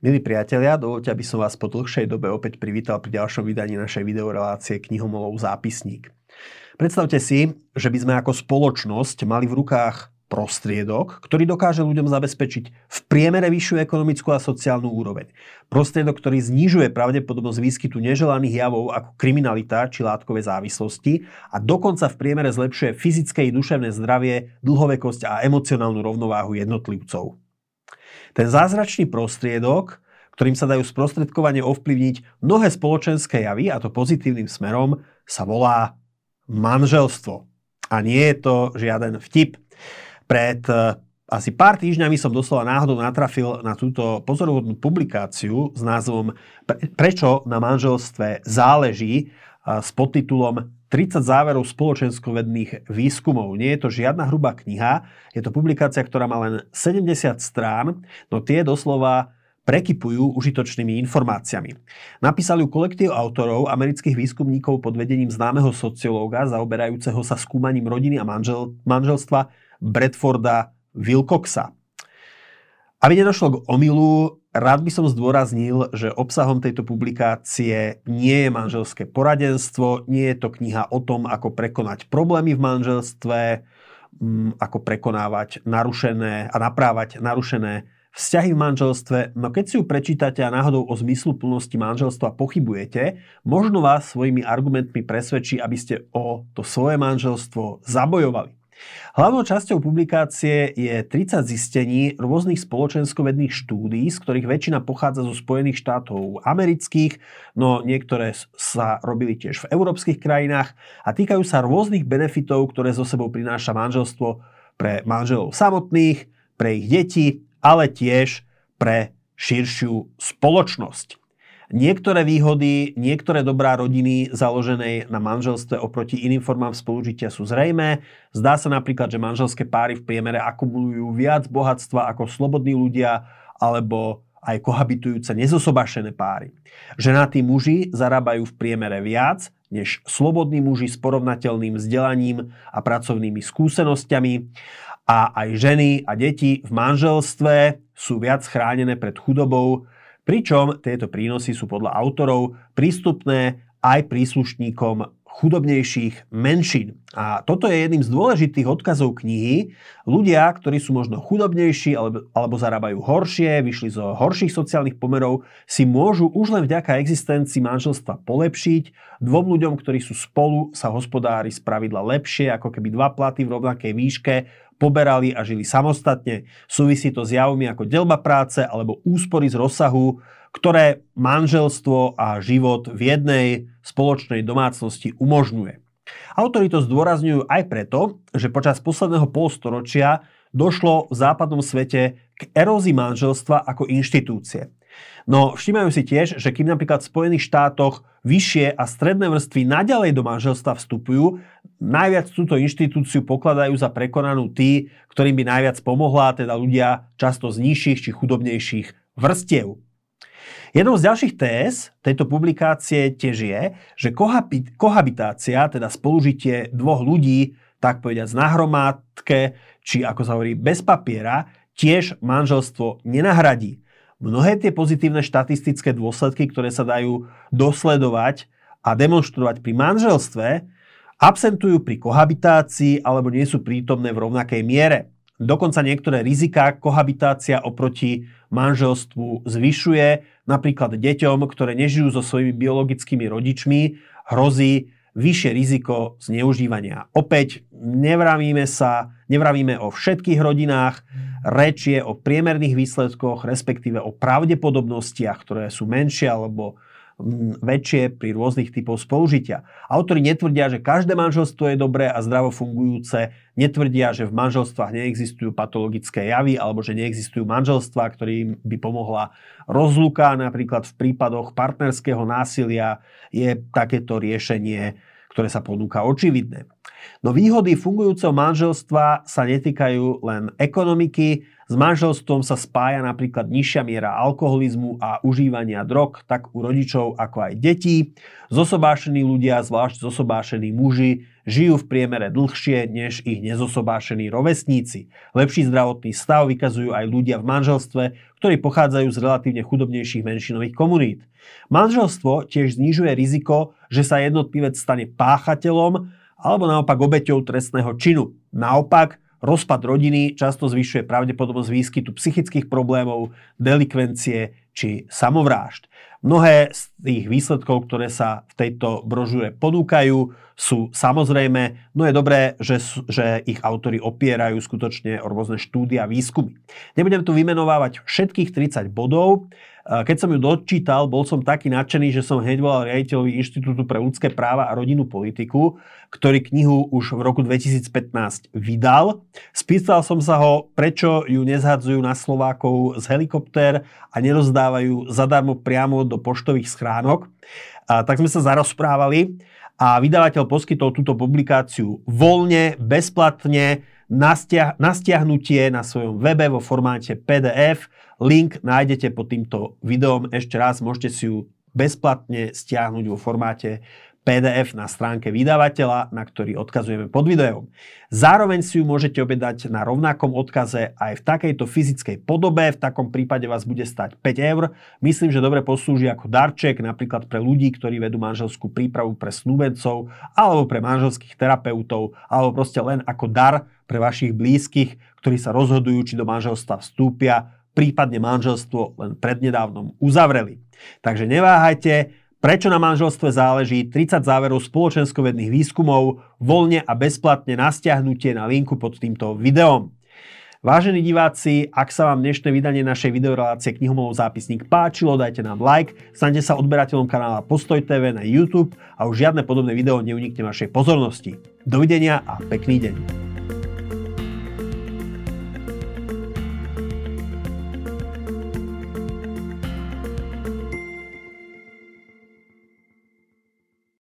Milí priatelia, dovolte, aby som vás po dlhšej dobe opäť privítal pri ďalšom vydaní našej videorelácie Knihomolov zápisník. Predstavte si, že by sme ako spoločnosť mali v rukách prostriedok, ktorý dokáže ľuďom zabezpečiť v priemere vyššiu ekonomickú a sociálnu úroveň. Prostriedok, ktorý znižuje pravdepodobnosť výskytu neželaných javov ako kriminalita či látkové závislosti a dokonca v priemere zlepšuje fyzické i duševné zdravie, dlhovekosť a emocionálnu rovnováhu jednotlivcov. Ten zázračný prostriedok, ktorým sa dajú sprostredkovane ovplyvniť mnohé spoločenské javy, a to pozitívnym smerom, sa volá manželstvo. A nie je to žiaden vtip. Pred eh, asi pár týždňami som doslova náhodou natrafil na túto pozorovodnú publikáciu s názvom Prečo na manželstve záleží eh, s podtitulom 30 záverov spoločenskovedných výskumov. Nie je to žiadna hrubá kniha, je to publikácia, ktorá má len 70 strán, no tie doslova prekypujú užitočnými informáciami. Napísali ju kolektív autorov amerických výskumníkov pod vedením známeho sociológa zaoberajúceho sa skúmaním rodiny a manžel, manželstva Bradforda Wilcoxa. Aby nedošlo k omilu, rád by som zdôraznil, že obsahom tejto publikácie nie je manželské poradenstvo, nie je to kniha o tom, ako prekonať problémy v manželstve, mm, ako prekonávať narušené a naprávať narušené vzťahy v manželstve, no keď si ju prečítate a náhodou o zmyslu plnosti manželstva pochybujete, možno vás svojimi argumentmi presvedčí, aby ste o to svoje manželstvo zabojovali. Hlavnou časťou publikácie je 30 zistení rôznych spoločenskovedných štúdí, z ktorých väčšina pochádza zo Spojených štátov amerických, no niektoré sa robili tiež v európskych krajinách a týkajú sa rôznych benefitov, ktoré zo sebou prináša manželstvo pre manželov samotných, pre ich deti, ale tiež pre širšiu spoločnosť. Niektoré výhody, niektoré dobrá rodiny založenej na manželstve oproti iným formám spolužitia sú zrejmé. Zdá sa napríklad, že manželské páry v priemere akumulujú viac bohatstva ako slobodní ľudia alebo aj kohabitujúce nezosobašené páry. Ženatí muži zarábajú v priemere viac než slobodní muži s porovnateľným vzdelaním a pracovnými skúsenosťami a aj ženy a deti v manželstve sú viac chránené pred chudobou Pričom tieto prínosy sú podľa autorov prístupné aj príslušníkom chudobnejších menšín. A toto je jedným z dôležitých odkazov knihy. Ľudia, ktorí sú možno chudobnejší alebo, alebo zarábajú horšie, vyšli zo horších sociálnych pomerov, si môžu už len vďaka existencii manželstva polepšiť. Dvom ľuďom, ktorí sú spolu, sa hospodári z pravidla lepšie, ako keby dva platy v rovnakej výške poberali a žili samostatne. Súvisí to s javmi ako delba práce alebo úspory z rozsahu, ktoré manželstvo a život v jednej spoločnej domácnosti umožňuje. Autori to zdôrazňujú aj preto, že počas posledného polstoročia došlo v západnom svete k erózii manželstva ako inštitúcie. No všímajú si tiež, že kým napríklad v Spojených štátoch vyššie a stredné vrstvy naďalej do manželstva vstupujú, najviac túto inštitúciu pokladajú za prekonanú tí, ktorým by najviac pomohla, teda ľudia často z nižších či chudobnejších vrstiev. Jednou z ďalších TS tejto publikácie tiež je, že kohabitácia, teda spolužitie dvoch ľudí, tak povediať na hromádke, či ako sa hovorí bez papiera, tiež manželstvo nenahradí. Mnohé tie pozitívne štatistické dôsledky, ktoré sa dajú dosledovať a demonstrovať pri manželstve, absentujú pri kohabitácii alebo nie sú prítomné v rovnakej miere. Dokonca niektoré rizika kohabitácia oproti manželstvu zvyšuje. Napríklad deťom, ktoré nežijú so svojimi biologickými rodičmi, hrozí vyššie riziko zneužívania. Opäť nevravíme sa, nevravíme o všetkých rodinách, reč je o priemerných výsledkoch, respektíve o pravdepodobnostiach, ktoré sú menšie alebo väčšie pri rôznych typoch spolužitia. Autori netvrdia, že každé manželstvo je dobré a zdravo fungujúce, netvrdia, že v manželstvách neexistujú patologické javy alebo že neexistujú manželstvá, ktorým by pomohla rozluka. Napríklad v prípadoch partnerského násilia je takéto riešenie, ktoré sa ponúka očividné. No výhody fungujúceho manželstva sa netýkajú len ekonomiky. S manželstvom sa spája napríklad nižšia miera alkoholizmu a užívania drog, tak u rodičov ako aj detí. Zosobášení ľudia, zvlášť zosobášení muži, žijú v priemere dlhšie než ich nezosobášení rovesníci. Lepší zdravotný stav vykazujú aj ľudia v manželstve, ktorí pochádzajú z relatívne chudobnejších menšinových komunít. Manželstvo tiež znižuje riziko, že sa jednotlivec stane páchateľom alebo naopak obeťou trestného činu. Naopak, rozpad rodiny často zvyšuje pravdepodobnosť výskytu psychických problémov, delikvencie či samovrážd. Mnohé z tých výsledkov, ktoré sa v tejto brožúre ponúkajú, sú samozrejme, no je dobré, že, že ich autory opierajú skutočne o rôzne štúdia a výskumy. Nebudem tu vymenovávať všetkých 30 bodov, keď som ju dočítal, bol som taký nadšený, že som hneď volal riaditeľovi Inštitútu pre ľudské práva a rodinnú politiku, ktorý knihu už v roku 2015 vydal. Spýtal som sa ho, prečo ju nezhadzujú na Slovákov z helikoptér a nerozdávajú zadarmo priamo do poštových schránok. A tak sme sa zarozprávali a vydavateľ poskytol túto publikáciu voľne, bezplatne, na, stiahnutie na svojom webe vo formáte PDF Link nájdete pod týmto videom. Ešte raz môžete si ju bezplatne stiahnuť vo formáte PDF na stránke vydavateľa, na ktorý odkazujeme pod videom. Zároveň si ju môžete objednať na rovnakom odkaze aj v takejto fyzickej podobe, v takom prípade vás bude stať 5 eur. Myslím, že dobre poslúži ako darček, napríklad pre ľudí, ktorí vedú manželskú prípravu pre snúbencov, alebo pre manželských terapeutov, alebo proste len ako dar pre vašich blízkych, ktorí sa rozhodujú, či do manželstva vstúpia prípadne manželstvo len prednedávnom uzavreli. Takže neváhajte, prečo na manželstve záleží 30 záverov spoločenskovedných výskumov voľne a bezplatne na stiahnutie na linku pod týmto videom. Vážení diváci, ak sa vám dnešné vydanie našej videorelácie Knihomolov zápisník páčilo, dajte nám like, stante sa odberateľom kanála Postoj TV na YouTube a už žiadne podobné video neunikne vašej pozornosti. Dovidenia a pekný deň.